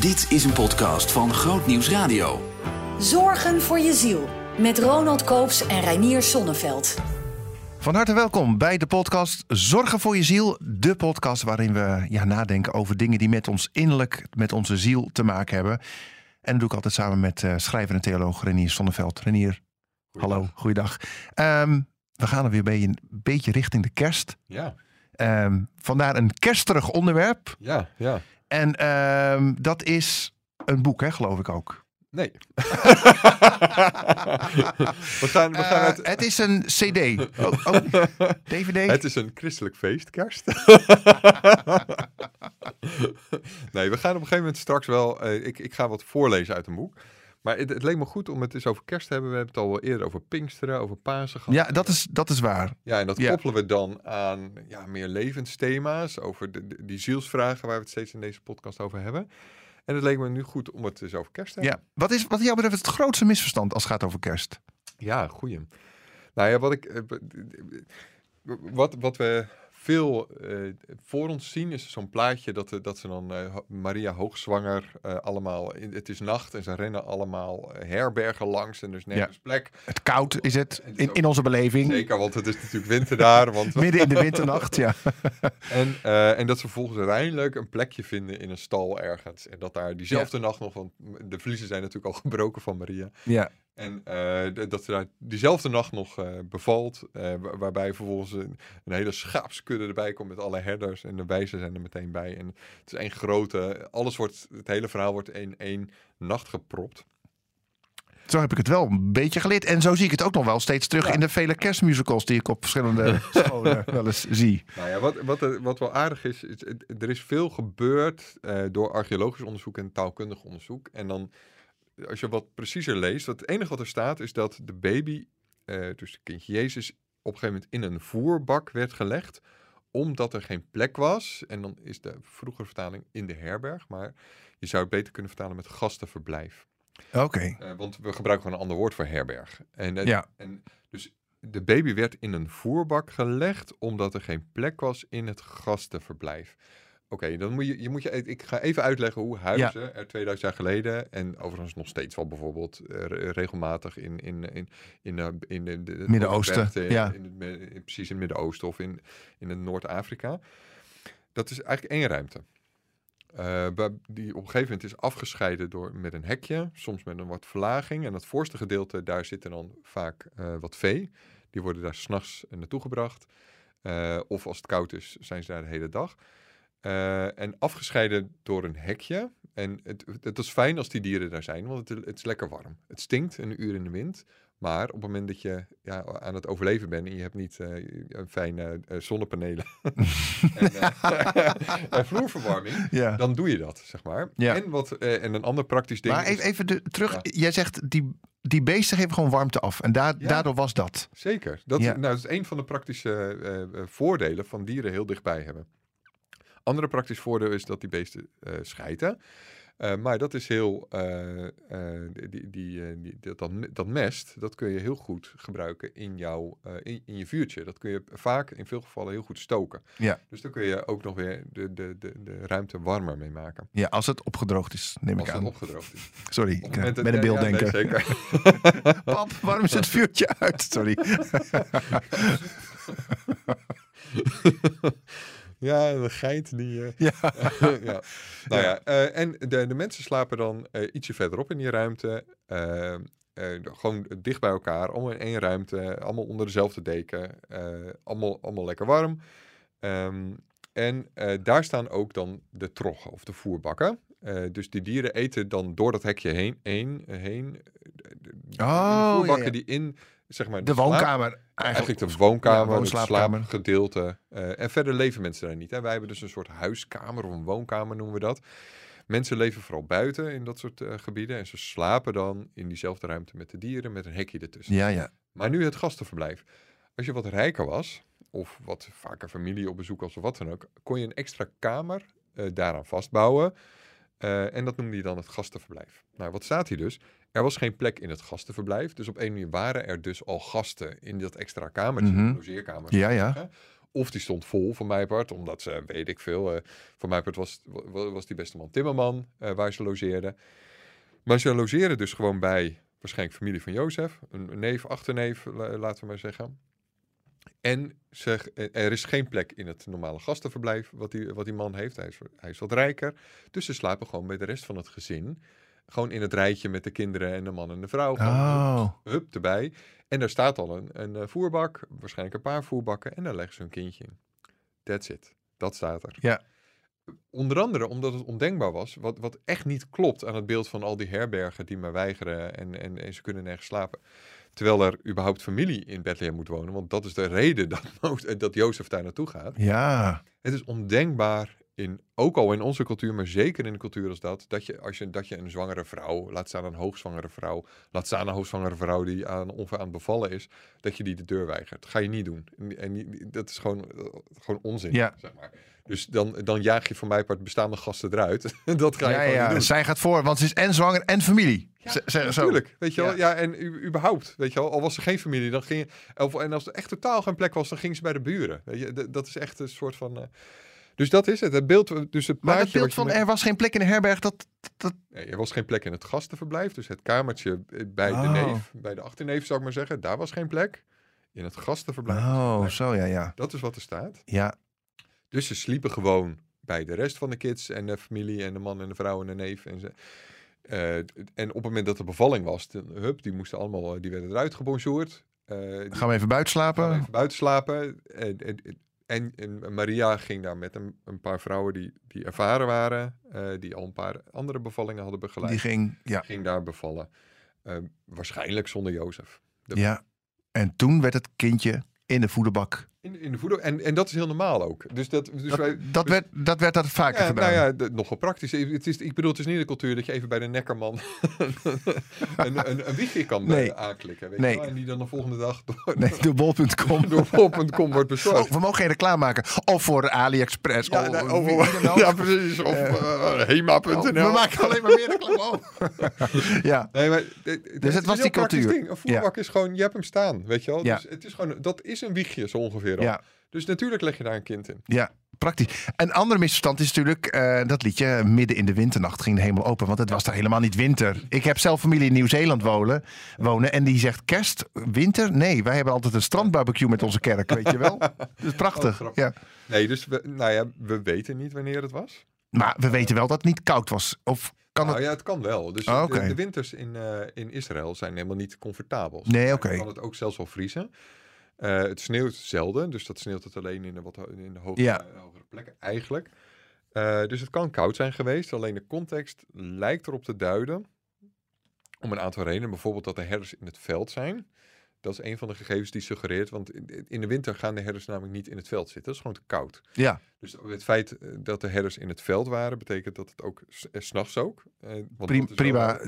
Dit is een podcast van Groot Nieuws Radio. Zorgen voor je ziel. Met Ronald Koops en Reinier Sonneveld. Van harte welkom bij de podcast Zorgen voor je ziel. De podcast waarin we ja, nadenken over dingen die met ons innerlijk, met onze ziel te maken hebben. En dat doe ik altijd samen met uh, schrijver en theoloog Renier Sonneveld. Renier, hallo, goeiedag. Um, we gaan er weer bij een beetje richting de kerst. Ja. Um, vandaar een kersterig onderwerp. Ja, ja. En um, dat is een boek, hè, geloof ik ook. Nee. we gaan, we gaan het... Uh, het is een CD. Oh, oh. DVD? Het is een christelijk feest, kerst. nee, we gaan op een gegeven moment straks wel. Uh, ik, ik ga wat voorlezen uit een boek. Maar het, het, leek me goed om het eens over kerst te hebben. We hebben het al eerder over Pinksteren, over Pasen gehad. Ja, dat is, dat is waar. Ja, en dat Ja. koppelen we dan aan ja, meer levensthema's. Over de, de- die zielsvragen waar we het steeds in deze podcast over hebben. En het leek me nu goed om het eens over kerst te hebben. Ja. Wat is wat jou betreft het grootste misverstand als het gaat over kerst? Ja, goeie. Nou ja, wat ik. eh, Wat, wat we veel eh, voor ons zien is zo'n plaatje dat, eh, dat ze dan eh, Maria hoogzwanger eh, allemaal. in- het is nacht en ze rennen allemaal herbergen langs en er is nergens plek. Het koud is het is in, ook- in onze beleving. Zeker, want het is natuurlijk winter daar. Want, Midden in de winternacht, ja. en, en dat ze vervolgens uiteindelijk een plekje vinden in een stal ergens. En dat daar diezelfde nacht nog, want de vliezen zijn natuurlijk al gebroken van Maria. ja. En eh, dat ze daar diezelfde nacht nog eh, bevalt. eh, wa- waarbij vervolgens een, een hele schaapskudde erbij komt met alle herders. En de wijzen zijn er meteen bij. En het is één grote. Alles wordt. Het hele verhaal wordt in één nacht gepropt. Zo heb ik het wel een beetje geleerd. En zo zie ik het ook nog wel steeds terug Ja. in de vele kerstmusicals die ik op verschillende scholen wel eens zie. Nou ja, wat, wat, wat wel aardig is. is er is veel gebeurd door archeologisch onderzoek en taalkundig onderzoek. En dan. Als je wat preciezer leest. wat Het enige wat er staat is dat de baby. eh, dus het kindje Jezus. op een gegeven moment in een voerbak werd gelegd. omdat er geen plek was. En dan is de vroegere vertaling in de herberg. Maar je zou het beter kunnen vertalen met gastenverblijf. Oké. Eh, want we gebruiken gewoon een ander woord voor herberg. En, Ja. en dus de baby werd in een voerbak gelegd. omdat er geen plek was in het gastenverblijf. Oké, dan moet je, je moet je. Ik ga even uitleggen hoe huizen er 2000 jaar geleden. en overigens nog steeds wel bijvoorbeeld. eh, re- regelmatig in. in, in, in, eh, in de, de, het Midden-Oosten, ja. In in- precies in het Midden-Oosten of in, in het Noord-Afrika. Dat is eigenlijk één ruimte. Eh, waar- die op een gegeven moment is afgescheiden door, met een hekje, soms met een wat verlaging. En het voorste gedeelte, daar zitten dan vaak eh, wat vee. Die worden daar s'nachts naartoe gebracht. Eh, of als het koud is, zijn ze daar de hele dag. Eh, en afgescheiden door een hekje. En het, het is fijn als die dieren daar zijn, want het, het is lekker warm. Het stinkt een uur in de wind. Maar op het moment dat je ja, aan het overleven bent en je hebt niet eh, een fijne eh, zonnepanelen en, en vloerverwarming, Ja. dan doe je dat, zeg maar. Ja. En, wat, en een ander praktisch ding Maar even, even de, terug. Ja. Jij zegt die, die beesten geven gewoon warmte af. En Ja. daardoor was dat. Zeker. Dat, Ja. nou, dat is een van de praktische voordelen van dieren heel dichtbij hebben. Andere praktisch voordeel is dat die beesten eh schijten. Eh, maar dat is heel. eh, die, die, die, dat, dat, mest, dat kun je heel goed gebruiken in, jouw, in, in je vuurtje. Dat kun je vaak in veel gevallen heel goed stoken. Ja. Dus dan kun je ook nog weer de, de, de, de ruimte warmer mee maken. Ja, als het opgedroogd is, neem Als ik het aan. opgedroogd is. Sorry, Op ik het ben een ja, nee, beelddenker. zeker. Pap, waarom is het vuurtje uit? Sorry. Ja, de geit die... eh, Ja. ja. Nou ja, eh, en de, de mensen slapen dan eh, ietsje verderop in die ruimte. gewoon dicht bij elkaar, allemaal in één ruimte, allemaal onder dezelfde deken, allemaal, allemaal lekker warm. Ehm, en daar staan ook dan de troggen of de voerbakken. Dus die dieren eten dan door dat hekje heen, heen, heen de- de Oh, voerbakken ja, ja. die in zeg maar, De slaap- woonkamer. Eigenlijk de woonkamer, ja, het slaapgedeelte. eh, en verder leven mensen daar niet. Hè. Wij hebben dus een soort huiskamer of een woonkamer noemen we dat. Mensen leven vooral buiten in dat soort eh, gebieden. En ze slapen dan in diezelfde ruimte met de dieren met een hekje ertussen. Ja, ja. Maar nu het gastenverblijf. Als je wat rijker was, of wat vaker familie op bezoek was of wat dan ook, kon je een extra kamer eh, daaraan vastbouwen. En dat noemde je dan het gastenverblijf. Nou, wat staat hier dus? Er was geen plek in het gastenverblijf. Dus op een manier waren er dus al gasten in dat extra kamertje, Mhm. logeerkamer. Ja, ja. Of die stond vol van mij part, omdat ze, weet ik veel, eh van mij part was, wa- was die beste man Timmerman, eh, waar ze logeerden. Maar ze logeerden dus gewoon bij waarschijnlijk familie van Jozef, een neef, achterneef, la- laten we maar zeggen. En ze, eh, er is geen plek in het normale gastenverblijf wat die, wat die man heeft. Hij is, hij is wat rijker. Dus ze slapen gewoon bij de rest van het gezin. Gewoon in het rijtje met de kinderen en de man en de vrouw. Oh, hup erbij. En daar staat al een, een eh, voerbak, waarschijnlijk een paar voerbakken. En daar leggen ze hun kindje in. That's it. Dat staat er. Ja. Onder andere omdat het ondenkbaar was, wat, wat echt niet klopt aan het beeld van al die herbergen die maar weigeren en, en, en ze kunnen nergens slapen. Terwijl er überhaupt familie in Bethlehem moet wonen, want dat is de reden dat, dat Jozef daar naartoe gaat. ja. Het is ondenkbaar, in, ook al in onze cultuur, maar zeker in een cultuur als dat, dat je, als je, dat je een zwangere vrouw, laat staan een hoogzwangere vrouw, laat staan een hoogzwangere vrouw die aan, ongeveer aan het bevallen is, dat je die de deur weigert. Dat ga je niet doen. En, en dat is gewoon, eh, gewoon onzin, Ja. zeg maar. Dus dan, dan jaag je voor mij part bestaande gasten eruit. dat ga je Ja, gewoon ja. niet doen. Zij gaat voor, want ze is en zwanger en familie. Ja, zo. Natuurlijk, weet je wel. Ja. Ja, en überhaupt, weet je wel. Al was er geen familie, dan ging je... Of, en als er echt totaal geen plek was, dan ging ze bij de buren. Weet je, dat is echt een soort van... eh, dus dat is het. Het beeld, dus het plaatje... dat beeld van er was geen plek in de herberg, dat, dat Nee, er was geen plek in het gastenverblijf. Dus het kamertje eh, bij de Oh. neef, bij de achterneef zou ik maar zeggen, daar was geen plek. In het gastenverblijf. er Oh, plek. zo ja, ja. Dat is wat er staat. Ja, Dus ze sliepen gewoon bij de rest van de kids en de familie en de man en de vrouw en de neef. En, ze, eh, en op het moment dat de bevalling was, de, hup, die moesten allemaal, eh, die werden eruit gebonjourd. Die gaan we even buiten slapen? gaan even buiten slapen. En, en, en, en Maria ging daar met een, een paar vrouwen die, die ervaren waren, eh, die al een paar andere bevallingen hadden begeleid, Die ging, ja. ging daar bevallen. Eh, waarschijnlijk zonder Jozef. De- ja. En toen werd het kindje in de voederbak. In, in de voeder. En, en dat is heel normaal ook. Dus dat, dus Dat, wij, dat, werd, dat werd dat vaker ja, gedaan. nou ja, de- nogal praktisch. Het is, ik bedoel, het is niet de cultuur dat je even bij de nekkerman een, een, een wiegje kan eh, Nee. aanklikken. Weet Nee. je wel? En die dan de volgende dag door, Nee, door bol.com. door bol.com wordt bezorgd. Oh, we mogen geen reclame maken. Of voor AliExpress. Ja, oh, oh, dan ook. ja, precies. Of Eh, eh, hema.nl. Oh, we maken alleen maar meer reclame. Oh. ja, Nee, maar, dit- Dus het was die cultuur. Ding. Een voerbak is gewoon, je hebt hem staan, weet je wel. Ja. Dus het is gewoon, dat is een wiegje zo ongeveer al. ja, Dus natuurlijk leg je daar een kind in. ja, praktisch. Een ander misverstand is natuurlijk eh, dat liedje midden in de winternacht ging de hemel open. Want het was daar helemaal niet winter. Ik heb zelf familie in Nieuw-Zeeland wonen, wonen. En die zegt kerst, winter? Nee, wij hebben altijd een strandbarbecue met onze kerk, weet je wel. Dat is Oh, prachtig. grappig. ja. Nee, dus we, nou ja, we weten niet wanneer het was. Maar we weten wel dat het niet koud was. Of kan nou het... ja, het kan wel. Dus Oh, de- winters in, eh, in Israël zijn helemaal niet comfortabel. Nee, Dan oké. kan het ook zelfs wel vriezen. Eh, het sneeuwt zelden, dus dat sneeuwt het alleen in de, wat, in de hogere, Ja. eh, hogere plekken eigenlijk. Eh, dus het kan koud zijn geweest, alleen de context lijkt erop te duiden om een aantal redenen. Bijvoorbeeld dat de herders in het veld zijn. Dat is een van de gegevens die suggereert, want in, de winter gaan de herders namelijk niet in het veld zitten. Dat is gewoon te koud. Ja, Dus het feit eh, dat de herders in het veld waren, betekent dat het ook s- eh, s'nachts ook. eh, want prima,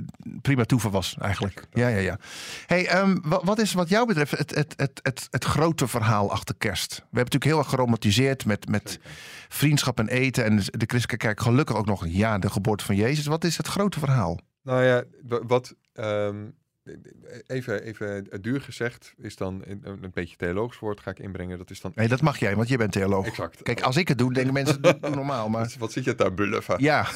prima toeval was eigenlijk. Ja, ja, ja. Hey, ehm, wat, wat is wat jou betreft het, het, het, het, het grote verhaal achter kerst? We hebben natuurlijk heel erg geromantiseerd met, met Zeker. vriendschap en eten. En de christelijke kerk gelukkig ook nog ja, de geboorte van Jezus. Wat is het grote verhaal? Nou ja, wa- wat ehm, even, even duur gezegd is dan een, een beetje theologisch woord ga ik inbrengen. Dat is dan Nee, dat mag jij, want je bent theoloog. exact. Kijk, als ik het doe, denken mensen, normaal. Maar Wat- zit je daar bluffen? ja,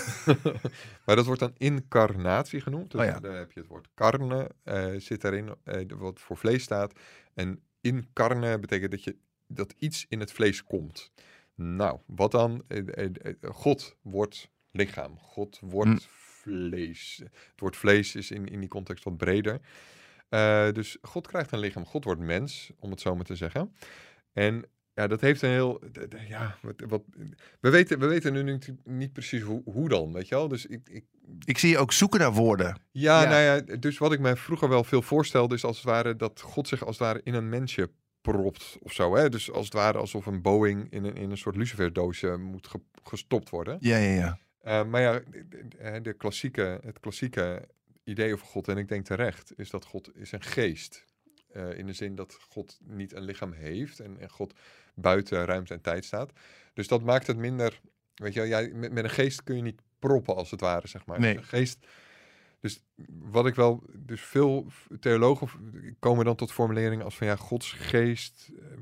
Maar dat wordt dan incarnatie genoemd. Dus Oh ja. daar heb je het woord carne, eh, zit erin, eh, wat voor vlees staat. En incarne betekent dat, je, dat iets in het vlees komt. Nou, wat dan? Eh, eh, eh, God wordt lichaam. God wordt Hm. Vlees. Het woord vlees is in, in die context wat breder. Eh, dus God krijgt een lichaam. God wordt mens, om het zo maar te zeggen. En ja, dat heeft een heel. Ja, wat, wat, we, weten, we weten nu niet, niet precies hoe, hoe dan, weet je wel? Dus ik, ik, ik zie je ook zoeken naar woorden. ja, Ja. nou ja, dus wat ik me vroeger wel veel voorstelde, is als het ware dat God zich als het ware in een mensje propt of zo. Hè? Dus als het ware alsof een Boeing in een, in een soort luciferdoosje moet ge- gestopt worden. Ja, ja, ja. Eh, maar ja, de, klassieke, het klassieke idee over God, en ik denk terecht, is dat God is een geest. Eh in de zin dat God niet een lichaam heeft en, en God buiten ruimte en tijd staat. Dus dat maakt het minder, weet je wel, jij, met, met een geest kun je niet proppen als het ware, zeg maar. Nee. Een geest, Dus wat ik wel, dus veel theologen komen dan tot formuleringen als van ja, Gods geest eh,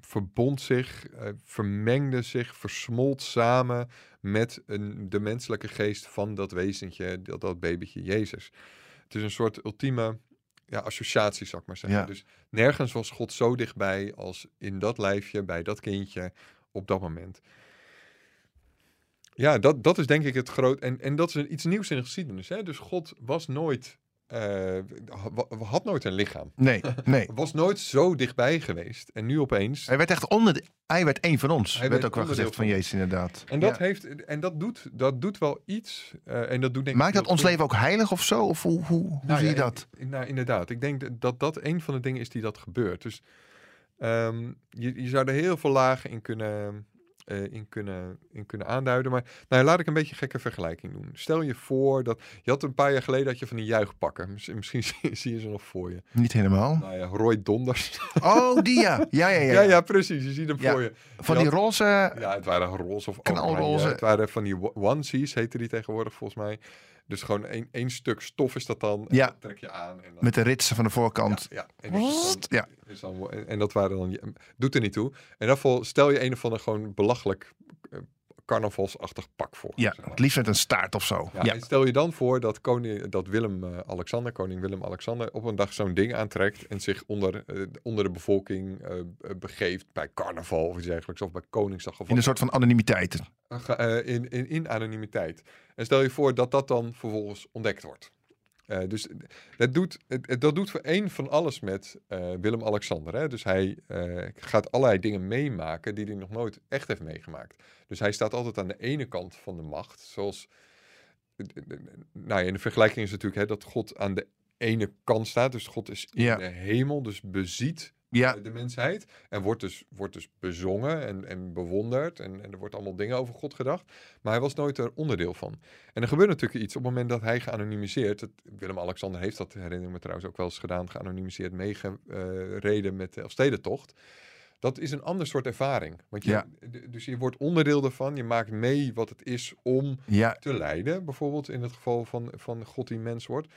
verbond zich, eh, vermengde zich, versmolt samen met een, de menselijke geest van dat wezentje, dat, dat babytje Jezus. Het is een soort ultieme ja, associatie, zou ik maar zeggen. Ja. Dus nergens was God zo dichtbij als in dat lijfje, bij dat kindje, op dat moment. Ja, dat, dat is denk ik het groot. En, en dat is iets nieuws in de geschiedenis. Hè? Dus God was nooit. Eh, ha- had nooit een lichaam. Nee, nee. Was nooit zo dichtbij geweest. En nu opeens. Hij werd echt onder. De, hij werd één van ons. Hij werd ook wel gezegd van Jezus, inderdaad. En dat, Ja. heeft, en dat, doet, dat doet wel iets. eh, en dat doet denk Maakt dat ons leven ook heilig of zo? Of hoe, hoe, hoe Nou zie je dat? Nou, inderdaad. Ik denk dat- dat dat een van de dingen is die dat gebeurt. Dus ehm, je, je zou er heel veel lagen in kunnen, eh, in kunnen, in kunnen aanduiden. Maar nou, ja, laat ik een beetje een gekke vergelijking doen. Stel je voor dat... Je had een paar jaar geleden had je van die juichpakken. Miss- Misschien zie, je ze nog voor je. Niet helemaal. Nou ja, Roy Donders. Oh, die ja. Ja, ja, ja. Ja, ja, precies. Je ziet hem Ja. voor je. Van die had- roze. Ja, het waren roze of Knalroze. oranje. Het waren van die onesies, heette die tegenwoordig volgens mij. Dus gewoon één, één stuk stof is dat dan. En Ja. dat trek je aan. En dan, Met de ritsen van de voorkant. Ja, ja. En, dus is dan- Ja. is dan- en- en dat waren dan. Doet er niet toe. En dan stel je een of ander gewoon belachelijk eh, carnavalsachtig pak voor. Ja, zeg maar. het liefst met een staart of zo. Ja, Ja, En stel je dan voor dat, koning, dat Willem-Alexander, koning Willem-Alexander, op een dag zo'n ding aantrekt en zich onder, eh, onder de bevolking eh, eh, begeeft bij carnaval of iets dergelijks, of bij Koningsdag. Of In een soort van anonimiteit. Eh, in, in, in anonimiteit. En stel je voor dat dat dan vervolgens ontdekt wordt. Eh, dus dat doet, dat doet voor één van alles met eh, Willem-Alexander. Dus hij eh, gaat allerlei dingen meemaken die hij nog nooit echt heeft meegemaakt. Dus hij staat altijd aan de ene kant van de macht. Zoals, nou ja, in de vergelijking is natuurlijk hè, dat God aan de ene kant staat. Dus God is in Ja. de hemel, dus beziet Ja, de mensheid. En wordt dus, wordt dus bezongen en, en bewonderd. En, en er wordt allemaal dingen over God gedacht. Maar hij was nooit er onderdeel van. En er gebeurt natuurlijk iets op het moment dat hij geanonimiseerd. Willem-Alexander heeft dat, herinner ik me trouwens ook wel eens gedaan. Geanonimiseerd meegereden met de Elfstedentocht. Dat is een ander soort ervaring. Want je, Ja. Dus je wordt onderdeel ervan. Je maakt mee wat het is om ja, te lijden. Bijvoorbeeld in het geval van, van God die mens wordt.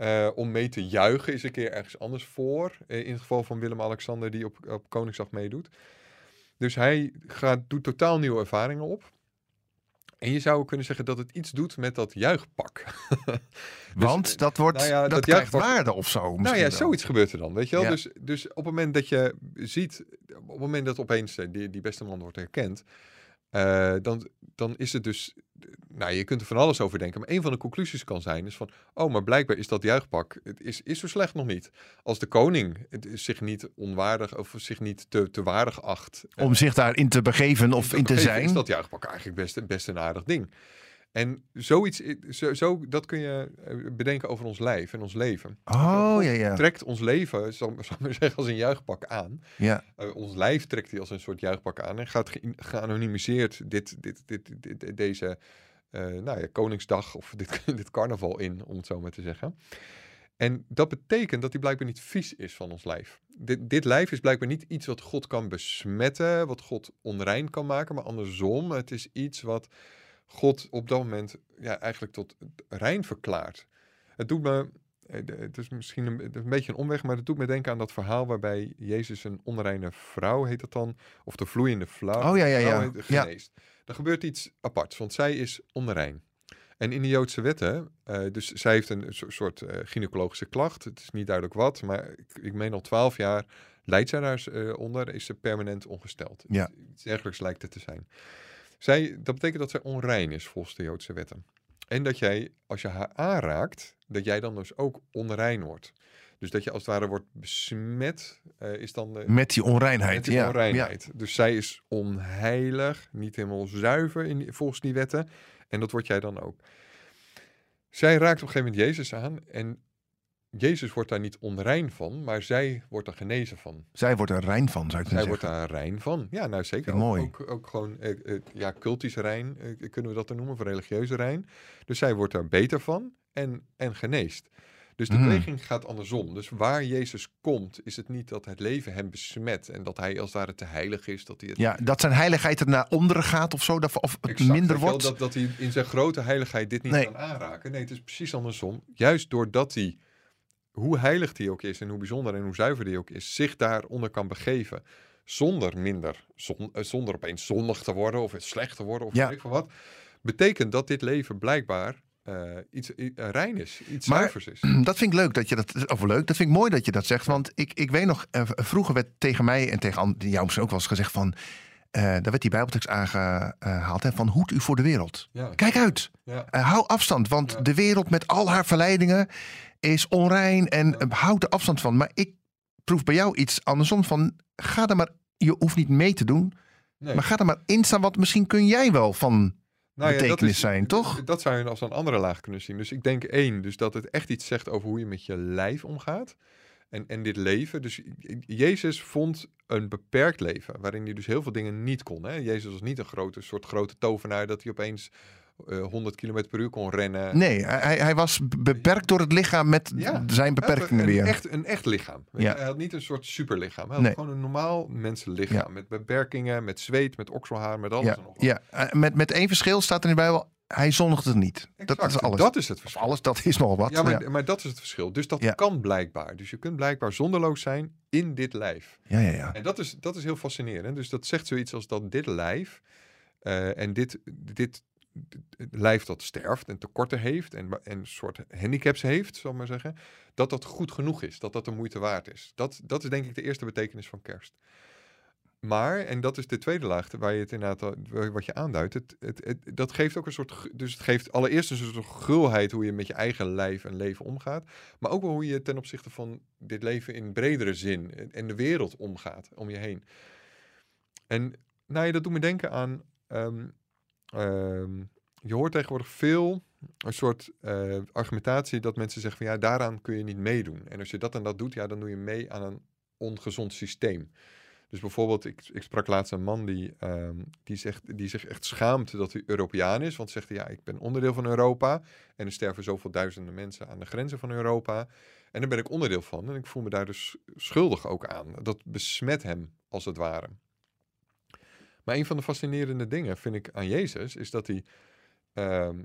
Eh, om mee te juichen is een keer ergens anders voor. Eh, in het geval van Willem-Alexander die op, op Koningsdag meedoet. Dus hij gaat, doet totaal nieuwe ervaringen op. En je zou kunnen zeggen dat het iets doet met dat juichpak. want dat, wordt, nou ja, dat, dat waarde of zo. nou ja, zoiets gebeurt er dan, weet je wel. Ja. Dus, dus op het moment dat je ziet, op het moment dat opeens eh, die, die beste man wordt herkend, eh, dan, dan is het dus, nou je kunt er van alles over denken, maar een van de conclusies kan zijn is van, oh, maar blijkbaar is dat juichpak, het is, is zo slecht nog niet. Als de koning zich niet onwaardig of zich niet te, te waardig acht. eh, Om zich daarin te begeven of in te gegeven zijn. Is dat juichpak eigenlijk best, best een aardig ding. En zoiets, zo, zo, dat kun je eh, bedenken over ons lijf en ons leven. Oh, ja, ja. Trekt ons leven, zal, zal ik maar zeggen, als een juichpak aan. ja. Eh, ons lijf trekt hij als een soort juichpak aan en gaat ge- geanonimiseerd dit, dit, dit, dit- deze eh, nou ja, Koningsdag of dit, dit carnaval in, om het zo maar te zeggen. En dat betekent dat hij blijkbaar niet vies is van ons lijf. Dit, dit lijf is blijkbaar niet iets wat God kan besmetten, wat God onrein kan maken, maar andersom, het is iets wat God op dat moment ja, eigenlijk tot rein verklaart. Het doet me, eh, het is misschien een, het is een beetje een omweg, maar het doet me denken aan dat verhaal waarbij Jezus een onreine vrouw, heet dat dan, of de vloeiende vrouw, Oh, ja, ja, ja. heet- Ja. geneest. Er gebeurt iets aparts, want zij is onrein. En in de Joodse wetten, eh, dus zij heeft een so- soort eh, gynaecologische klacht. Het is niet duidelijk wat, maar ik, ik meen al twaalf jaar leidt zij daar eh, onder, is ze permanent ongesteld. Ja. Iets dergelijks lijkt het te zijn. Zij, dat betekent dat zij onrein is volgens de Joodse wetten. En dat jij, als je haar aanraakt, dat jij dan dus ook onrein wordt. Dus dat je als het ware wordt besmet, eh, is dan Met die onreinheid. met die ja. onreinheid. Dus zij is onheilig, niet helemaal zuiver in, volgens die wetten. En dat word jij dan ook. Zij raakt op een gegeven moment Jezus aan. En Jezus wordt daar niet onrein van, maar zij wordt er genezen van. Zij wordt er rein van, zou ik Zij kunnen wordt zeggen. daar rein van. Ja, nou zeker. Ook, mooi. Ook, ook gewoon eh, eh, ja, cultisch rein, eh, kunnen we dat dan noemen, of religieuze rein. Dus zij wordt daar beter van en, en geneest. Dus de Mm. beweging gaat andersom. Dus waar Jezus komt, is het niet dat het leven hem besmet en dat hij als het ware te heilig is. Dat hij het Ja, dat zijn heiligheid er naar onderen gaat of zo, dat, of het Exact, minder wordt. Dat, dat hij in zijn grote heiligheid dit niet Nee. kan aanraken. Nee, het is precies andersom. Juist doordat hij, hoe heilig hij ook is en hoe bijzonder en hoe zuiver hij ook is, zich daaronder kan begeven. Zonder minder, zon- eh, zonder opeens zondig te worden of slecht te worden of Ja. weet ik veel wat. Betekent dat dit leven blijkbaar eh, iets eh, rein is, iets Maar- zuivers is. Dat vind ik leuk dat je dat. Of leuk, dat vind ik mooi dat je dat zegt. Want ik, ik weet nog, vroeger werd tegen mij en tegen jou misschien ook wel eens gezegd van. daar werd die Bijbeltekst aangehaald. Hè, van hoed u voor de wereld. Ja, Kijk uit. ja, hou afstand. Want Ja. de wereld met al haar verleidingen is onrein. En houd er afstand van. Maar ik proef bij jou iets andersom van. Ga er maar. Je hoeft niet mee te doen. nee. Maar ga er maar in staan. Want misschien kun jij wel van. Nou ja, dat betekenis is- zijn, toch? Dat zou je als een andere laag kunnen zien. Dus ik denk één, dus dat het echt iets zegt over hoe je met je lijf omgaat. En, en dit leven. Dus Jezus vond een beperkt leven, waarin hij dus heel veel dingen niet kon. Hè? Jezus was niet een grote soort grote tovenaar dat hij opeens eh 100 km per uur kon rennen. Nee, hij, hij was beperkt door het lichaam met Ja. zijn beperkingen een, weer. Echt, een echt lichaam. Ja. Hij had niet een soort superlichaam. Hij had Nee. gewoon een normaal mensenlichaam. Ja. Met beperkingen, met zweet, met okselhaar, met alles Ja, en nog wat. ja. eh, met, met één verschil staat er in de Bijbel. Hij zondigde niet. Dat is alles. Dat is het verschil. alles, dat is nog wat. Ja, maar, ja. maar dat is het verschil. Dus dat Ja. kan blijkbaar. Dus je kunt blijkbaar zonderloos zijn in dit lijf. ja, ja, ja. En dat is, dat is heel fascinerend. Dus dat zegt zoiets als dat dit lijf eh, en dit, dit lijf dat sterft en tekorten heeft en, en een soort handicaps heeft, zal ik maar zeggen, dat dat goed genoeg is, dat dat de moeite waard is. Dat, dat is denk ik de eerste betekenis van kerst. Maar, en dat is de tweede laag waar je het inderdaad, wat je aanduidt, het, het, dat geeft ook een soort, dus het geeft allereerst een soort gulheid hoe je met je eigen lijf en leven omgaat, maar ook wel hoe je ten opzichte van dit leven in bredere zin en- de wereld omgaat om je heen. En nou ja, dat doet me denken aan, ehm, je hoort tegenwoordig veel een soort eh, argumentatie dat mensen zeggen van ja, daaraan kun je niet meedoen. En als je dat en dat doet, ja, dan doe je mee aan een ongezond systeem. Dus bijvoorbeeld, ik, ik sprak laatst een man die, ehm, die, zegt, die zich echt schaamt dat hij Europeaan is. Want zegt hij, ja, ik ben onderdeel van Europa. En er sterven zoveel duizenden mensen aan de grenzen van Europa. En daar ben ik onderdeel van. En ik voel me daar dus schuldig ook aan. Dat besmet hem, als het ware. Maar een van de fascinerende dingen, vind ik, aan Jezus, is dat hij... ehm,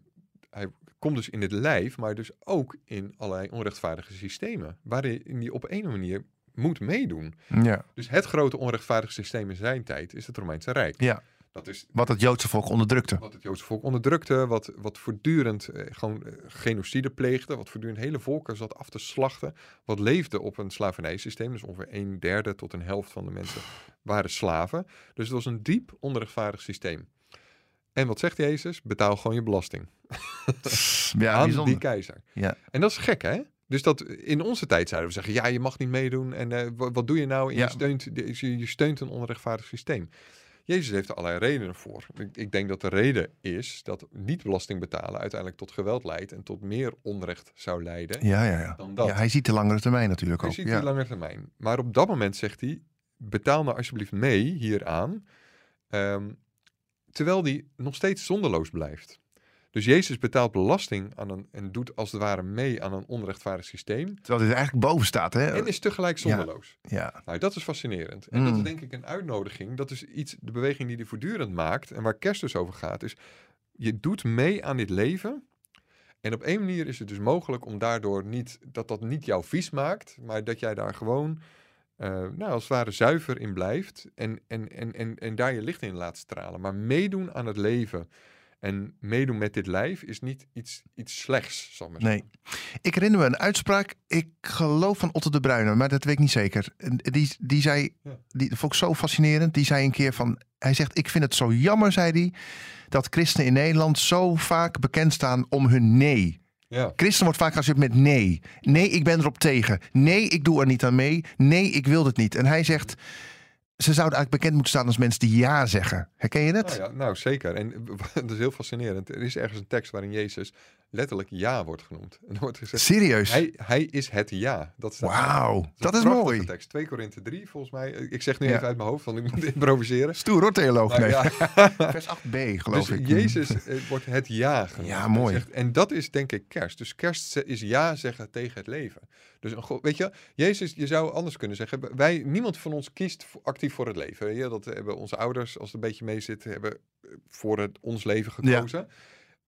hij komt dus in het lijf, maar dus ook in allerlei onrechtvaardige systemen. Waarin hij op een manier moet meedoen. ja. Dus het grote onrechtvaardige systeem in zijn tijd is het Romeinse Rijk. Ja. Dat is Wat het Joodse volk onderdrukte. wat het Joodse volk onderdrukte, wat, wat voortdurend eh, gewoon eh, genocide pleegde, wat voortdurend hele volken zat af te slachten, wat leefde op een slavernijsysteem, dus ongeveer een derde tot een helft van de mensen waren slaven. Dus het was een diep onrechtvaardig systeem. En wat zegt Jezus? Betaal gewoon je belasting Ja, aan bijzonder. die keizer. Ja. En dat is gek, hè? Dus dat in onze tijd zouden we zeggen, ja, je mag niet meedoen en eh, wat, wat doe je nou? En Ja. je, steunt, je, je steunt een onrechtvaardig systeem. Jezus heeft er allerlei redenen voor. Ik, ik denk dat de reden is dat niet belasting betalen uiteindelijk tot geweld leidt en tot meer onrecht zou leiden Ja, ja, ja. dan dat. ja. Hij ziet de langere termijn natuurlijk Hij ook. ziet Ja. die lange termijn. Maar op dat moment zegt hij, betaal nou alsjeblieft mee hieraan, ehm, terwijl die nog steeds zonderloos blijft. Dus Jezus betaalt belasting aan een, en doet als het ware mee aan een onrechtvaardig systeem. Terwijl er eigenlijk boven staat. Hè? En is tegelijk zonderloos. Ja. Nou, dat is fascinerend. En dat is Mm. denk ik een uitnodiging. Dat is iets, de beweging die hij voortdurend maakt. En waar kerst dus over gaat. Is je doet mee aan dit leven. En op één manier is het dus mogelijk om daardoor niet, dat dat niet jouw vies maakt. Maar dat jij daar gewoon, eh, nou, als het ware zuiver in blijft. En, en, en, en, en daar je licht in laat stralen. Maar meedoen aan het leven. En meedoen met dit lijf is niet iets, iets slechts, zal ik maar Nee. zeggen. Ik herinner me een uitspraak, ik geloof van Otto de Bruyne, maar dat weet ik niet zeker. Die, die zei, Ja. die vond ik zo fascinerend, die zei een keer van, hij zegt, ik vind het zo jammer, zei hij, dat christenen in Nederland zo vaak bekend staan om hun nee. Ja, Christen wordt vaak geassocieerd met nee. Nee, ik ben erop tegen. Nee, ik doe er niet aan mee. Nee, ik wil het niet. En hij zegt, ze zouden eigenlijk bekend moeten staan als mensen die ja zeggen. Herken je dat? Nou, ja, nou zeker. En dat is heel fascinerend. Er is ergens een tekst waarin Jezus letterlijk ja wordt genoemd. En wordt gezegd, Serieus? hij, hij is het ja. Dat staat Wauw, dat is mooi. Tekst. 2 Korinthe 3 volgens mij. Ik zeg nu Ja. even uit mijn hoofd, want ik moet improviseren. Stoer hoor, theoloog. Nee. ja, Vers 8b geloof dus ik. Jezus eh, wordt het ja genoemd. Ja, mooi. zegt- en dat is denk ik kerst. Dus kerst is ja zeggen tegen het leven. Dus een go- weet je, Jezus, je zou anders kunnen zeggen. Wij, niemand van ons kiest actief voor het leven. Je? Dat hebben onze ouders, als het een beetje mee zit, hebben eh, voor het, ons leven gekozen.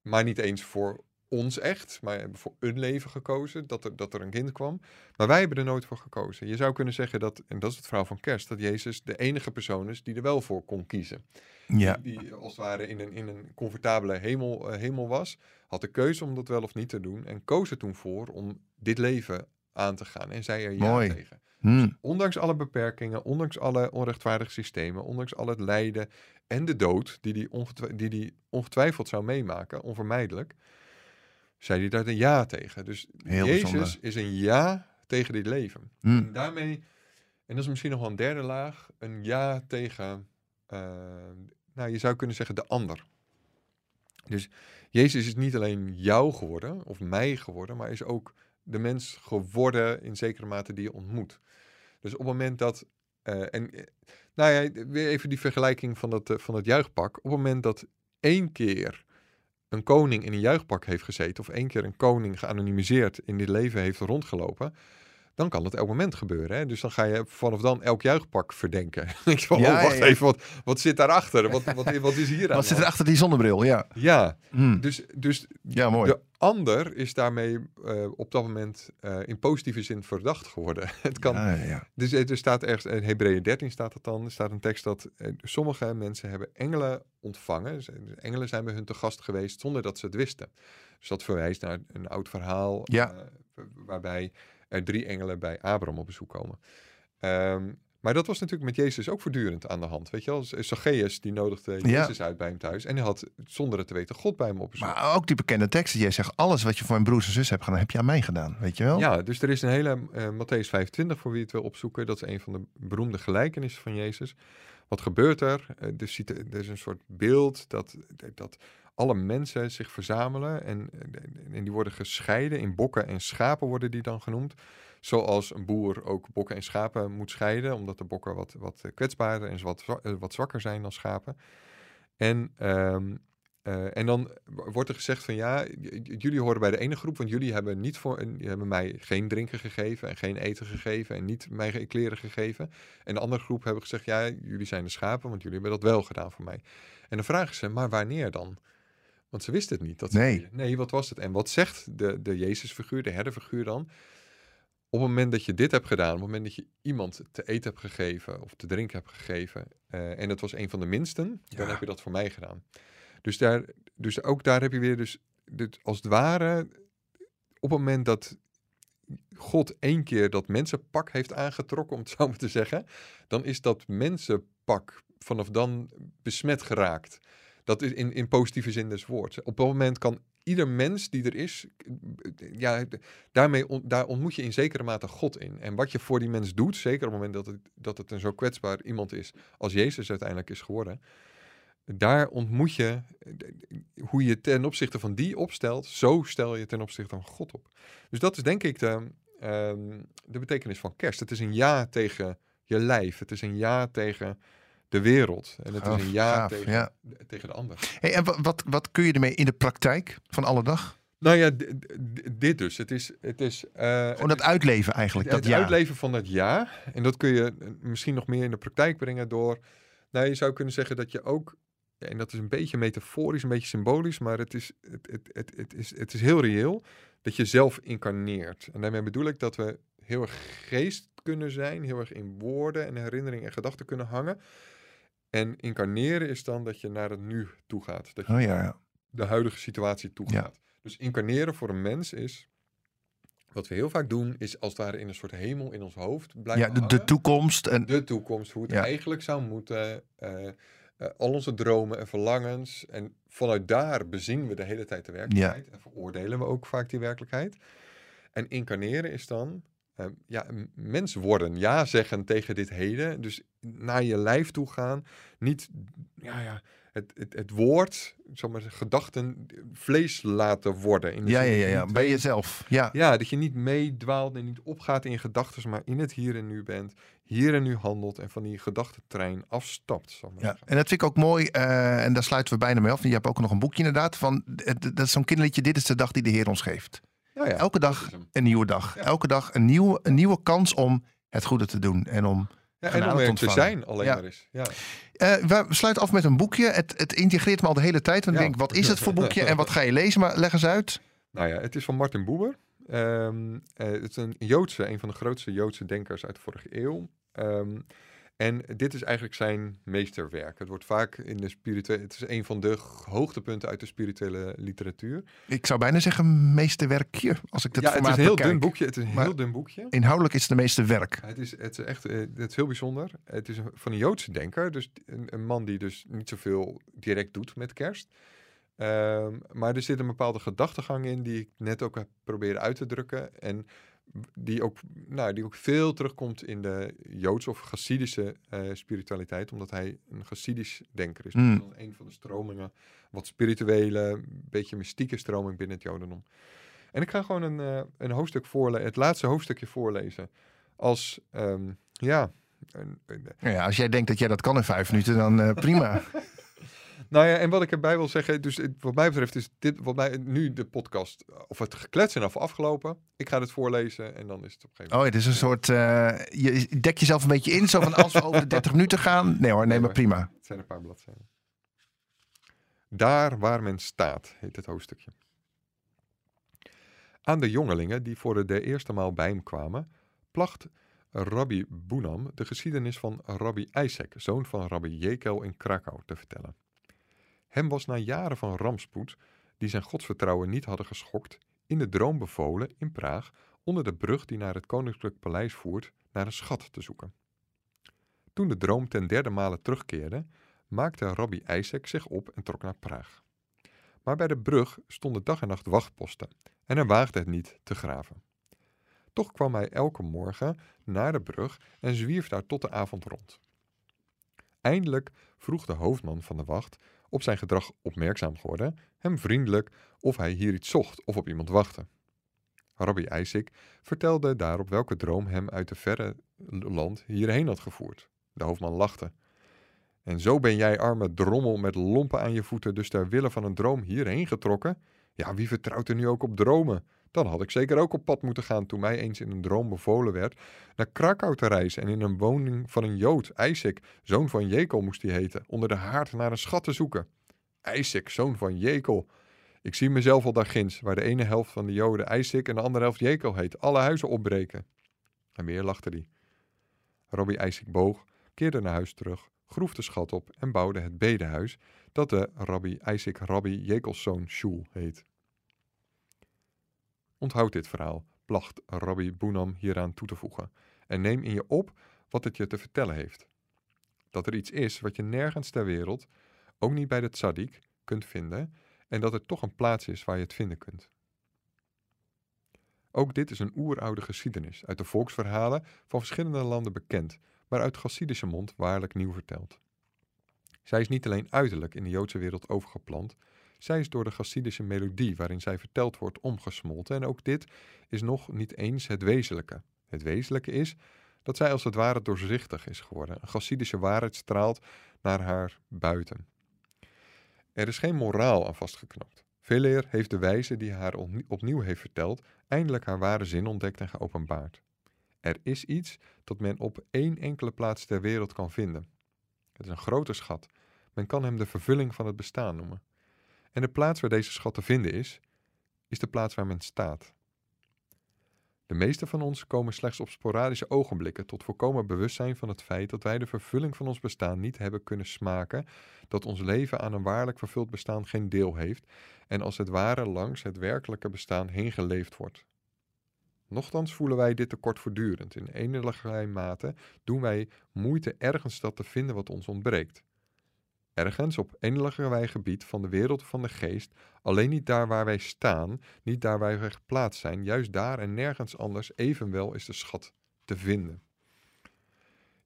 Maar niet eens voor ons echt, maar hebben voor een leven gekozen, dat er, dat er een kind kwam. Maar wij hebben er nooit voor gekozen. Je zou kunnen zeggen dat, en dat is het verhaal van kerst, dat Jezus de enige persoon is die er wel voor kon kiezen Ja, die, die als het ware in een, in een comfortabele hemel, eh, hemel was, had de keuze om dat wel of niet te doen en koos er toen voor om dit leven aan te gaan en zei er ja Mooi. tegen. Hm. Ondanks alle beperkingen, ondanks alle onrechtvaardige systemen, ondanks al het lijden en de dood die die die ongetwijfeld zou meemaken, onvermijdelijk, zei hij daar een ja tegen. Dus Heel Jezus bijzonder. is een ja tegen dit leven. Hm. En daarmee, en dat is misschien nog wel een derde laag, een ja tegen, eh, nou je zou kunnen zeggen, de ander. Dus Jezus is niet alleen jou geworden, of mij geworden, maar is ook de mens geworden in zekere mate die je ontmoet. Dus op het moment dat, eh, en eh, nou ja, weer even die vergelijking van dat, van het juichpak. Op het moment dat één keer een koning in een juichpak heeft gezeten, of één keer een koning geanonimiseerd in dit leven heeft rondgelopen, dan kan dat elk moment gebeuren. Hè? Dus dan ga je vanaf dan elk juichpak verdenken. ik van, Ja, oh, wacht ja, even, wat, wat zit daarachter? Wat, wat, wat is hier aan Wat zit er achter die zonnebril? Ja, Ja, Hm. dus, dus ja mooi. de ander is daarmee eh, op dat moment eh, in positieve zin verdacht geworden. Het kan, Ja, dus er er staat ergens, in Hebreeën 13 staat het dan, er staat een tekst dat eh, sommige mensen hebben engelen ontvangen. Engelen zijn bij hun te gast geweest zonder dat ze het wisten. Dus dat verwijst naar een oud verhaal Ja. eh, waarbij er drie engelen bij Abraham op bezoek komen. Ehm, maar dat was natuurlijk met Jezus ook voortdurend aan de hand. Weet je wel, Zacchaeus die nodigde Ja. Jezus uit bij hem thuis. En hij had zonder het te weten God bij hem op bezoek. Maar ook die bekende teksten. Jij zegt, alles wat je voor mijn broers en zus hebt gedaan, heb je aan mij gedaan. Weet je wel? Ja, dus er is een hele eh Matthäus 25 voor wie het wil opzoeken. Dat is een van de beroemde gelijkenissen van Jezus. Wat gebeurt er? Eh, er, ziet, er is een soort beeld dat, dat alle mensen zich verzamelen en, en die worden gescheiden in bokken en schapen worden die dan genoemd. Zoals een boer ook bokken en schapen moet scheiden, omdat de bokken wat, wat kwetsbaarder en wat, eh, wat zwakker zijn dan schapen. En, ehm, eh, en dan wordt er gezegd van ja, jullie horen bij de ene groep, want jullie hebben, niet voor, hebben mij geen drinken gegeven en geen eten gegeven en niet mij kleren gegeven. En de andere groep hebben gezegd ja, jullie zijn de schapen, want jullie hebben dat wel gedaan voor mij. En dan vragen ze, maar wanneer dan? Want ze wisten het niet. Dat ze Nee. deden. Nee, wat was het? En wat zegt de, de Jezusfiguur, de herderfiguur dan? Op het moment dat je dit hebt gedaan, op het moment dat je iemand te eten hebt gegeven of te drinken hebt gegeven, eh, en het was een van de minsten, dan heb je dat voor mij gedaan. Dus, daar, dus ook daar heb je weer dus, dit, als het ware, op het moment dat God één keer dat mensenpak heeft aangetrokken, om het zo maar te zeggen, dan is dat mensenpak vanaf dan besmet geraakt. Dat is in, in positieve zin des woords. Op dat moment kan ieder mens die er is, ja, daarmee daar ontmoet je in zekere mate God in. En wat je voor die mens doet, zeker op het moment dat het, dat het een zo kwetsbaar iemand is als Jezus uiteindelijk is geworden, daar ontmoet je hoe je ten opzichte van die opstelt, zo stel je ten opzichte van God op. Dus dat is denk ik de, ehm, de betekenis van kerst. Het is een ja tegen je lijf. Het is een ja tegen de wereld. En het Gaaf, is een ja gaaf, tegen, ja. tegen de ander. Hey, en wa- wat, wat kun je ermee in de praktijk van alle dag? Nou ja, dit dus. Het is, het is, Gewoon dat uitleven eigenlijk. het Dat ja. uitleven van dat ja. En dat kun je eh, misschien nog meer in de praktijk brengen door... Nou, je zou kunnen zeggen dat je ook... En dat is een beetje metaforisch, een beetje symbolisch, maar het is, het, het, het, het is, het is heel reëel dat je zelf incarneert. En daarmee bedoel ik dat we heel erg geest kunnen zijn, heel erg in woorden en herinneringen en gedachten kunnen hangen. En incarneren is dan dat je naar het nu toe gaat. Dat je Oh ja, ja. de huidige situatie toegaat. Dus incarneren voor een mens is, wat we heel vaak doen, is als het ware in een soort hemel in ons hoofd blijven ja de, toekomst. En, de toekomst, hoe het eigenlijk zou moeten, eh, eh, al onze dromen en verlangens. En vanuit daar bezien we de hele tijd de werkelijkheid en veroordelen we ook vaak die werkelijkheid. En incarneren is dan ja, een mens worden, ja zeggen tegen dit heden. Dus naar je lijf toe gaan. Niet ja, ja, het, het, het woord, zeg maar, gedachten, vlees laten worden. In Ja, ja, ja, je ja. bij jezelf. Ja. Ja, dat je niet meedwaalt en niet opgaat in gedachten, maar in het hier en nu bent. Hier en nu handelt en van die gedachtentrein afstapt. Ja, zeggen. en dat vind ik ook mooi. eh, en daar sluiten we bijna mee af. En je hebt ook nog een boekje inderdaad. Van, het- dat is zo'n kinderliedje. Dit is de dag die de Heer ons geeft. Ja, ja, Elke dag is een nieuwe dag. Ja. Elke dag een nieuwe, een nieuwe kans om het goede te doen. En om, Ja, en om te er zijn alleen Ja. maar eens. Ja. Eh, we sluiten af met een boekje. Het, het integreert me al de hele tijd. Want ik Ja. denk, wat is het voor boekje en wat ga je lezen? Maar leg eens uit. Nou ja, het is van Martin Buber. Ehm, eh, het is een Joodse, een van de grootste Joodse denkers uit de vorige eeuw. Ehm, en dit is eigenlijk zijn meesterwerk. Het wordt vaak in de spirituele. Het is een van de hoogtepunten uit de spirituele literatuur. Ik zou bijna zeggen meesterwerkje. Als ik het ja, het is een heel bekijk. dun boekje. Het is een Maar- heel dun boekje. Inhoudelijk is het de meeste werk. Het is, het is echt eh, het is heel bijzonder. Het is van een Joodse denker. Dus een, een man die dus niet zoveel direct doet met kerst. Ehm, maar er zit een bepaalde gedachtegang in die ik net ook heb proberen uit te drukken. En die ook, nou, die ook veel terugkomt in de Joodse of Chassidische eh, spiritualiteit. Omdat hij een Chassidisch denker is. Mm. Dat is een van de stromingen. Wat spirituele, beetje mystieke stroming binnen het Jodendom. En ik ga gewoon een, eh, een hoofdstuk voorlezen. Het laatste hoofdstukje voorlezen. Als, ehm, ja... Een, een- Nou ja, als jij denkt dat jij dat kan in vijf minuten, dan eh, prima. nou ja, en wat ik erbij wil zeggen, dus wat mij betreft is dit, wat mij nu de podcast, eh, of het geklets en af afgelopen. Ik ga het voorlezen en dan is het op een gegeven Oh, moment. het is een soort. eh, je dek jezelf een beetje in. Zo van als we over de 30 minuten gaan. Nee hoor, nee, maar prima. Het zijn een paar bladzijden. Daar waar men staat, heet het hoofdstukje. Aan de jongelingen die voor de eerste maal bij hem kwamen, placht Rabbi Bunam de geschiedenis van Rabbi Isaac, zoon van Rabbi Jekel in Krakau, te vertellen. Hem was na jaren van rampspoed, die zijn godsvertrouwen niet hadden geschokt, in de droom bevolen in Praag onder de brug die naar het koninklijk paleis voert naar een schat te zoeken. Toen de droom ten derde male terugkeerde, maakte Rabbi Isaac zich op en trok naar Praag. Maar bij de brug stonden dag en nacht wachtposten en hij waagde het niet te graven. Toch kwam hij elke morgen naar de brug en zwierf daar tot de avond rond. Eindelijk vroeg de hoofdman van de wacht, op zijn gedrag opmerkzaam geworden, hem vriendelijk of hij hier iets zocht of op iemand wachtte. Rabbi Isaac vertelde daarop welke droom hem uit de verre land hierheen had gevoerd. De hoofdman lachte. En zo ben jij, arme drommel met lompen aan je voeten, dus ter wille van een droom hierheen getrokken? Ja, wie vertrouwt er nu ook op dromen? Dan had ik zeker ook op pad moeten gaan toen mij eens in een droom bevolen werd naar Krakau te reizen en in een woning van een Jood, Isaac, zoon van Jekel moest hij heten, onder de haard naar een schat te zoeken. Isaac, zoon van Jekel. Ik zie mezelf al daar ginds, waar de ene helft van de Joden Isaac en de andere helft Jekel heet, alle huizen opbreken. En weer lachte hij. Rabbi Isaac boog, keerde naar huis terug, groef de schat op en bouwde het bedehuis, dat de Rabbi Isaac Rabbi Jekelszoon Shul heet. Onthoud dit verhaal, placht Rabbi Bunam hieraan toe te voegen, en neem in je op wat het je te vertellen heeft. Dat er iets is wat je nergens ter wereld, ook niet bij de tzaddik, kunt vinden, en dat er toch een plaats is waar je het vinden kunt. Ook dit is een oeroude geschiedenis, uit de volksverhalen van verschillende landen bekend, maar uit Chassidische mond waarlijk nieuw verteld. Zij is niet alleen uiterlijk in de Joodse wereld overgeplant, zij is door de Chassidische melodie waarin zij verteld wordt omgesmolten en ook dit is nog niet eens het wezenlijke. Het wezenlijke is dat zij als het ware doorzichtig is geworden. Een Chassidische waarheid straalt naar haar buiten. Er is geen moraal aan vastgeknapt. Veeleer heeft de wijze die haar opnie- opnieuw heeft verteld eindelijk haar ware zin ontdekt en geopenbaard. Er is iets dat men op één enkele plaats ter wereld kan vinden. Het is een grote schat. Men kan hem de vervulling van het bestaan noemen. En de plaats waar deze schat te vinden is, is de plaats waar men staat. De meeste van ons komen slechts op sporadische ogenblikken tot volkomen bewustzijn van het feit dat wij de vervulling van ons bestaan niet hebben kunnen smaken, dat ons leven aan een waarlijk vervuld bestaan geen deel heeft en als het ware langs het werkelijke bestaan heen geleefd wordt. Nochtans voelen wij dit tekort voortdurend. In enige mate doen wij moeite ergens dat te vinden wat ons ontbreekt. Ergens op wij gebied van de wereld van de geest, alleen niet daar waar wij staan, niet daar waar wij geplaatst zijn, juist daar en nergens anders, evenwel is de schat te vinden.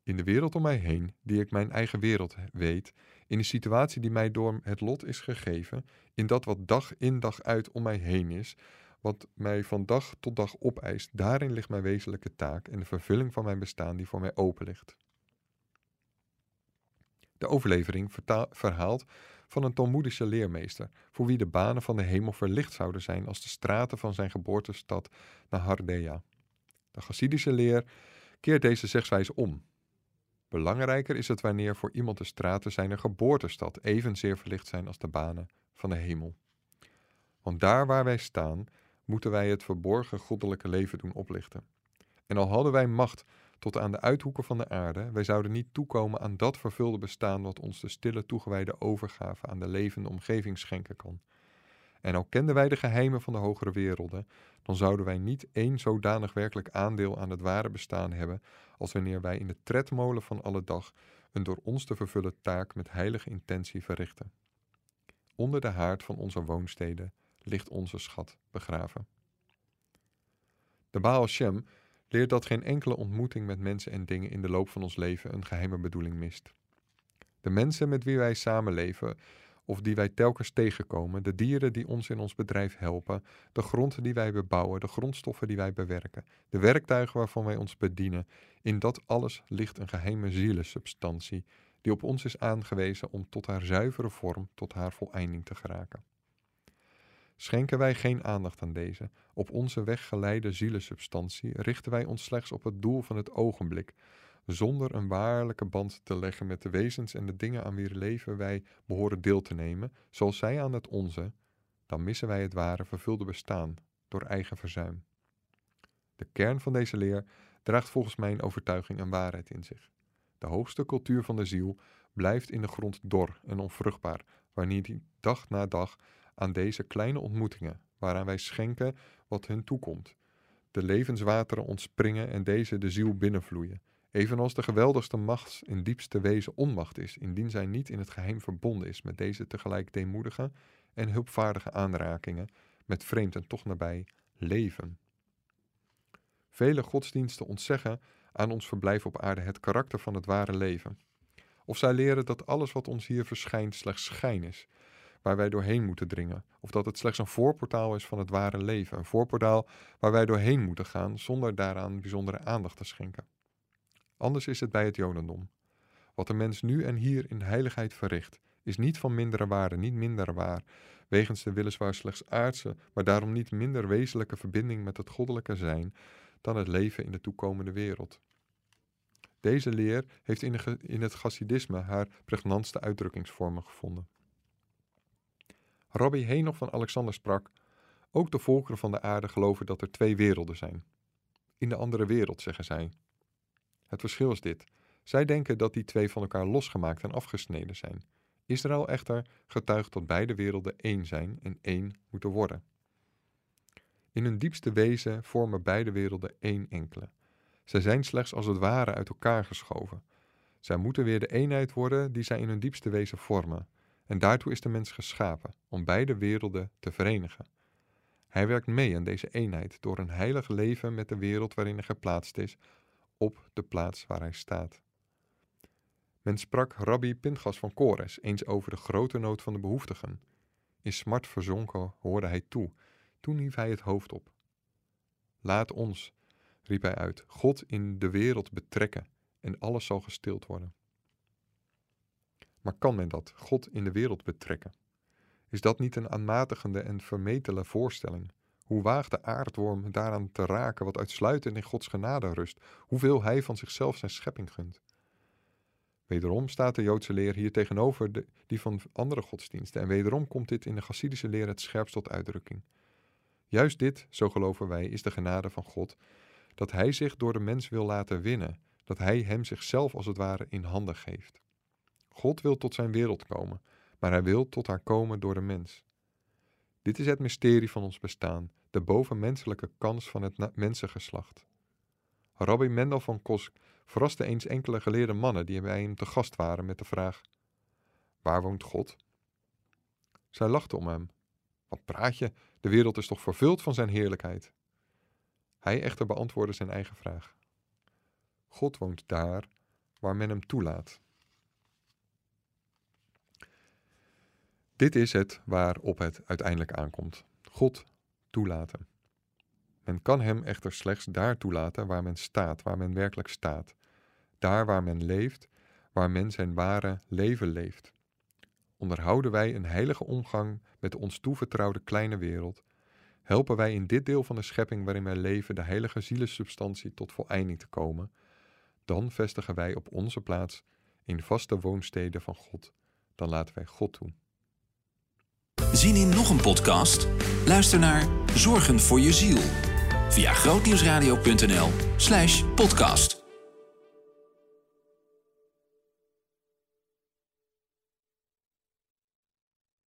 In de wereld om mij heen, die ik mijn eigen wereld weet, in de situatie die mij door het lot is gegeven, in dat wat dag in dag uit om mij heen is, wat mij van dag tot dag opeist, daarin ligt mijn wezenlijke taak en de vervulling van mijn bestaan die voor mij open ligt. De overlevering verhaalt van een Talmoedische leermeester, voor wie de banen van de hemel verlicht zouden zijn als de straten van zijn geboortestad Nahardea. De Chassidische leer keert deze zegswijze om. Belangrijker is het wanneer voor iemand de straten zijner geboortestad evenzeer verlicht zijn als de banen van de hemel. Want daar waar wij staan, moeten wij het verborgen goddelijke leven doen oplichten. En al hadden wij macht tot aan de uithoeken van de aarde, wij zouden niet toekomen aan dat vervulde bestaan wat ons de stille toegewijde overgave aan de levende omgeving schenken kan. En al kenden wij de geheimen van de hogere werelden, dan zouden wij niet één zodanig werkelijk aandeel aan het ware bestaan hebben, als wanneer wij in de tredmolen van alle dag een door ons te vervullen taak met heilige intentie verrichten. Onder de haard van onze woonsteden ligt onze schat begraven. De Baal Shem leert dat geen enkele ontmoeting met mensen en dingen in de loop van ons leven een geheime bedoeling mist. De mensen met wie wij samenleven of die wij telkens tegenkomen, de dieren die ons in ons bedrijf helpen, de grond die wij bebouwen, de grondstoffen die wij bewerken, de werktuigen waarvan wij ons bedienen, in dat alles ligt een geheime zielensubstantie die op ons is aangewezen om tot haar zuivere vorm, tot haar voleinding te geraken. Schenken wij geen aandacht aan deze, op onze weg geleide zielensubstantie, richten wij ons slechts op het doel van het ogenblik, zonder een waarlijke band te leggen met de wezens en de dingen aan wier leven wij behoren deel te nemen, zoals zij aan het onze, dan missen wij het ware vervulde bestaan door eigen verzuim. De kern van deze leer draagt volgens mijn overtuiging een waarheid in zich. De hoogste cultuur van de ziel blijft in de grond dor en onvruchtbaar, wanneer die dag na dag aan deze kleine ontmoetingen, waaraan wij schenken wat hun toekomt, de levenswateren ontspringen en deze de ziel binnenvloeien, evenals de geweldigste macht in diepste wezen onmacht is, indien zij niet in het geheim verbonden is met deze tegelijk deemoedige en hulpvaardige aanrakingen, met vreemd en toch nabij leven. Vele godsdiensten ontzeggen aan ons verblijf op aarde het karakter van het ware leven. Of zij leren dat alles wat ons hier verschijnt slechts schijn is, waar wij doorheen moeten dringen, of dat het slechts een voorportaal is van het ware leven, een voorportaal waar wij doorheen moeten gaan zonder daaraan bijzondere aandacht te schenken. Anders is het bij het Jodendom. Wat de mens nu en hier in heiligheid verricht, is niet van mindere waarde, niet minder waar, wegens de weliswaar slechts aardse, maar daarom niet minder wezenlijke verbinding met het goddelijke zijn dan het leven in de toekomende wereld. Deze leer heeft in, het Chassidisme haar pregnantste uitdrukkingsvormen gevonden. Rabbi Henoch van Alexander sprak: Ook de volkeren van de aarde geloven dat er twee werelden zijn. In de andere wereld, zeggen zij. Het verschil is dit: zij denken dat die twee van elkaar losgemaakt en afgesneden zijn. Israël echter getuigt dat beide werelden één zijn en één moeten worden. In hun diepste wezen vormen beide werelden één enkele. Zij zijn slechts als het ware uit elkaar geschoven. Zij moeten weer de eenheid worden die zij in hun diepste wezen vormen. En daartoe is de mens geschapen, om beide werelden te verenigen. Hij werkt mee aan deze eenheid door een heilig leven met de wereld waarin hij geplaatst is, op de plaats waar hij staat. Men sprak Rabbi Pinchas van Kores eens over de grote nood van de behoeftigen. In smart verzonken hoorde hij toe, toen hief hij het hoofd op. Laat ons, riep hij uit, God in de wereld betrekken en alles zal gestild worden. Maar kan men dat, God in de wereld betrekken? Is dat niet een aanmatigende en vermetele voorstelling? Hoe waagt de aardworm daaraan te raken wat uitsluitend in Gods genade rust, hoeveel hij van zichzelf zijn schepping gunt? Wederom staat de Joodse leer hier tegenover die van andere godsdiensten en wederom komt dit in de Chassidische leer het scherpst tot uitdrukking. Juist dit, zo geloven wij, is de genade van God, dat Hij zich door de mens wil laten winnen, dat Hij hem zichzelf als het ware in handen geeft. God wil tot zijn wereld komen, maar hij wil tot haar komen door de mens. Dit is het mysterie van ons bestaan, de bovenmenselijke kans van het mensengeslacht. Rabbi Mendel van Kosk verraste eens enkele geleerde mannen die bij hem te gast waren met de vraag: waar woont God? Zij lachte om hem. Wat praat je? De wereld is toch vervuld van zijn heerlijkheid? Hij echter beantwoordde zijn eigen vraag. God woont daar waar men hem toelaat. Dit is het waarop het uiteindelijk aankomt. God toelaten. Men kan hem echter slechts daar toelaten waar men staat, waar men werkelijk staat. Daar waar men leeft, waar men zijn ware leven leeft. Onderhouden wij een heilige omgang met de ons toevertrouwde kleine wereld, helpen wij in dit deel van de schepping waarin wij leven de heilige zielesubstantie tot voleinding te komen, dan vestigen wij op onze plaats in vaste woonsteden van God. Dan laten wij God toe. Zien in nog een podcast? Luister naar Zorgen voor je ziel via grootnieuwsradio.nl/podcast.